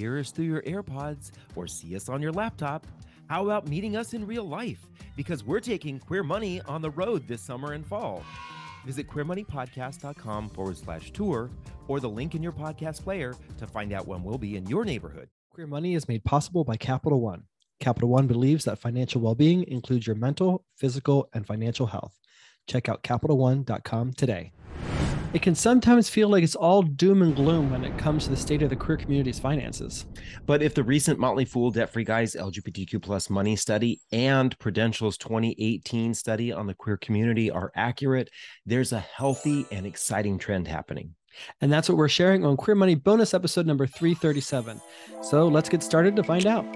hear us through your AirPods or see us on your laptop, how about meeting us in real life? Because we're taking Queer Money on the road this summer and fall. Visit queermoneypodcast.com forward slash tour or the link in your podcast player to find out when we'll be in your neighborhood. Queer Money is made possible by Capital One. Capital One believes that financial well being includes your mental, physical, and financial health. Check out CapitalOne.com today. It can sometimes feel like it's all doom and gloom when it comes to the state of the queer community's finances. But if the recent Motley Fool Debt Free Guys LGBTQ plus money study and Prudential's 2018 study on the queer community are accurate, there's a healthy and exciting trend happening. And that's what we're sharing on Queer Money bonus episode number 337. So let's get started to find out.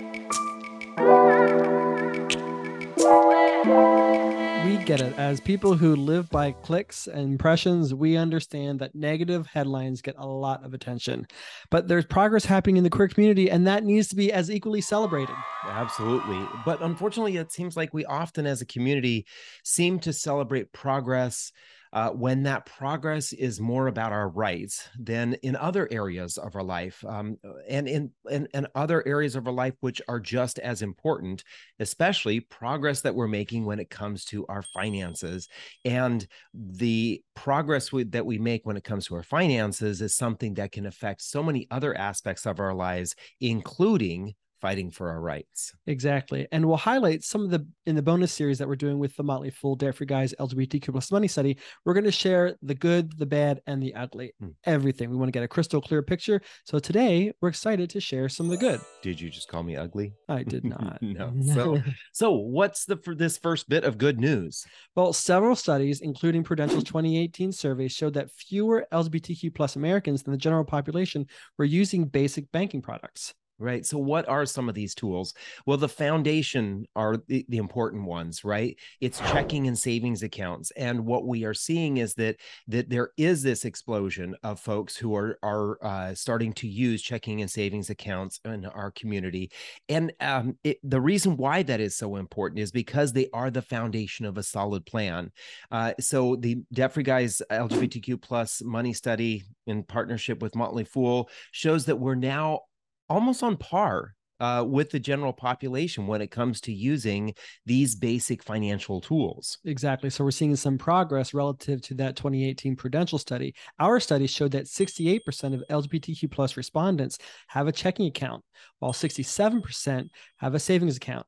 Get it. As people who live by clicks and impressions, we understand that negative headlines get a lot of attention. But there's progress happening in the queer community, and that needs to be as equally celebrated. Absolutely. But unfortunately, it seems like we often, as a community, seem to celebrate progress uh, when that progress is more about our rights than in other areas of our life um, and in and, and other areas of our life which are just as important especially progress that we're making when it comes to our finances. And the progress we, that we make when it comes to our finances is something that can affect so many other aspects of our lives including fighting for our rights. Exactly. And we'll highlight some of the in the bonus series that we're doing with the Motley Fool Debt Free Guys LGBTQ plus money study. We're going to share the good, the bad, and the ugly. Hmm. Everything. We want to get a crystal clear picture. So today we're excited to share some of the good. Did you just call me ugly? I did not. no. So so what's the for this first bit of good news? Well, several studies, including Prudential's 2018 survey, showed that fewer LGBTQ plus Americans than the general population were using basic banking products right so what are some of these tools? Well the foundation are the, the, important ones right? It's checking and savings accounts and what we are seeing is that that there is this explosion of folks who are are uh, starting to use checking and savings accounts in our community and um, it, the reason why that is so important is because they are the foundation of a solid plan. Uh, so the debt free guys lgbtq plus money study in partnership with motley fool shows that we're now almost on par uh, with the general population when it comes to using these basic financial tools. Exactly. So we're seeing some progress relative to that 2018 Prudential study. Our study showed that 68% of LGBTQ plus respondents have a checking account, while 67% have a savings account.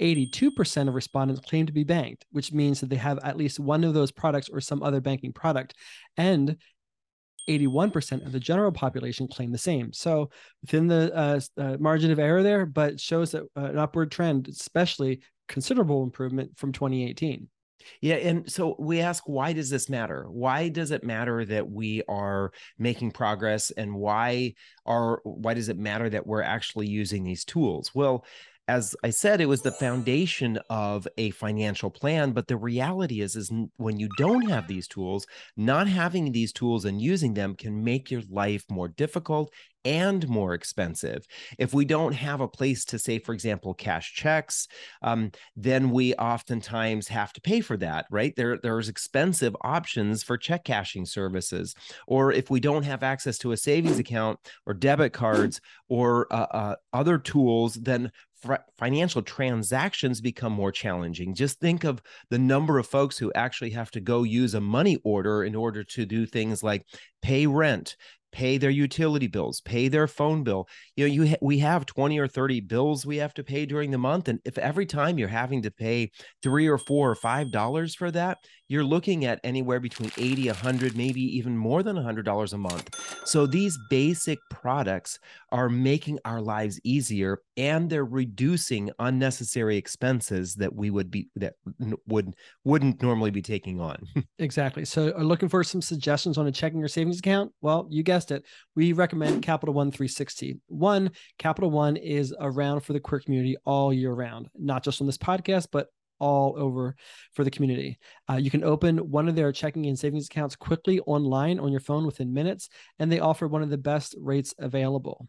82% of respondents claim to be banked, which means that they have at least one of those products or some other banking product. And 81% of the general population claim the same. So within the uh, uh, margin of error there, but shows that uh, an upward trend, especially considerable improvement from 2018. Yeah. And so we ask, why does this matter? Why does it matter that we are making progress? And why are why does it matter that we're actually using these tools? Well, as I said, it was the foundation of a financial plan. But the reality is, is when you don't have these tools, not having these tools and using them can make your life more difficult and more expensive. If we don't have a place to say, for example, cash checks, um, then we oftentimes have to pay for that, right? There, there's expensive options for check cashing services. Or if we don't have access to a savings account or debit cards or uh, uh, other tools, then financial transactions become more challenging. Just think of the number of folks who actually have to go use a money order in order to do things like pay rent, pay their utility bills, pay their phone bill. You know, you ha- we have 20 or 30 bills we have to pay during the month and if every time you're having to pay 3 or 4 or 5 dollars for that, you're looking at anywhere between 80, 100, maybe even more than $100 a month. So these basic products are making our lives easier and they're reducing unnecessary expenses that we would be that would wouldn't normally be taking on. exactly. So are looking for some suggestions on a checking or savings account? Well, you guessed it. We recommend Capital One 360. One, Capital One is around for the queer community all year round, not just on this podcast, but all over for the community. Uh, you can open one of their checking and savings accounts quickly online on your phone within minutes, and they offer one of the best rates available.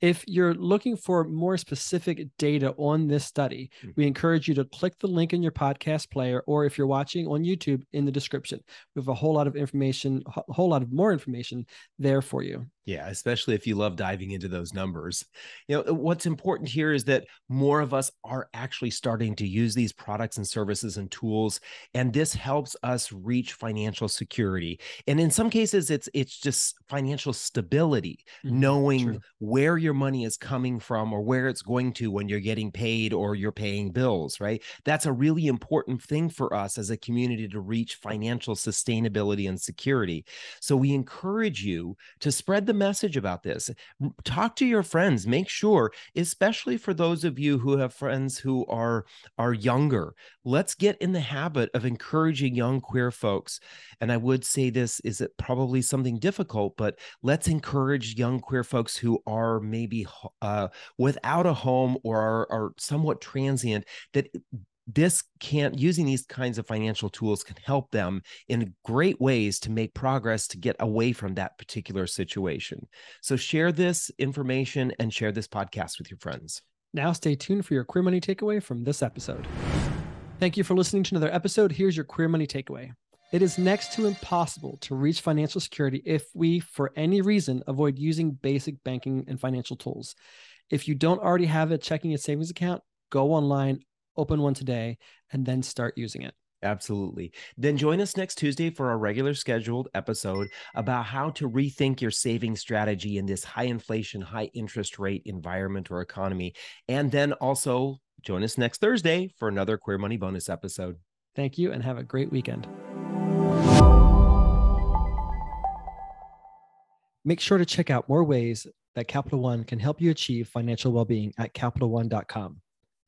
If you're looking for more specific data on this study, mm-hmm. we encourage you to click the link in your podcast player, or if you're watching on YouTube, in the description. We have a whole lot of information, a whole lot of more information there for you. Yeah, especially if you love diving into those numbers. You know, what's important here is that more of us are actually starting to use these products and services and tools and this helps us reach financial security. And in some cases it's it's just financial stability, mm-hmm. knowing True. where your money is coming from or where it's going to when you're getting paid or you're paying bills, right? That's a really important thing for us as a community to reach financial sustainability and security. So we encourage you to spread the message about this. Talk to your friends. Make sure, especially for those of you who have friends who are are younger, let's get in the habit of encouraging young queer folks. And I would say this is probably something difficult, but let's encourage young queer folks who are maybe uh, without a home or are, are somewhat transient that this can't using these kinds of financial tools can help them in great ways to make progress to get away from that particular situation. So share this information and share this podcast with your friends. Now stay tuned for your queer money takeaway from this episode. Thank you for listening to another episode. Here's your queer money takeaway. It is next to impossible to reach financial security if we, for any reason, avoid using basic banking and financial tools. If you don't already have a checking and savings account, go online, open one today, and then start using it. Absolutely. Then join us next Tuesday for our regular scheduled episode about how to rethink your saving strategy in this high inflation, high interest rate environment or economy. And then also join us next Thursday for another Queer Money bonus episode. Thank you and have a great weekend. Make sure to check out more ways that Capital One can help you achieve financial well being at CapitalOne.com.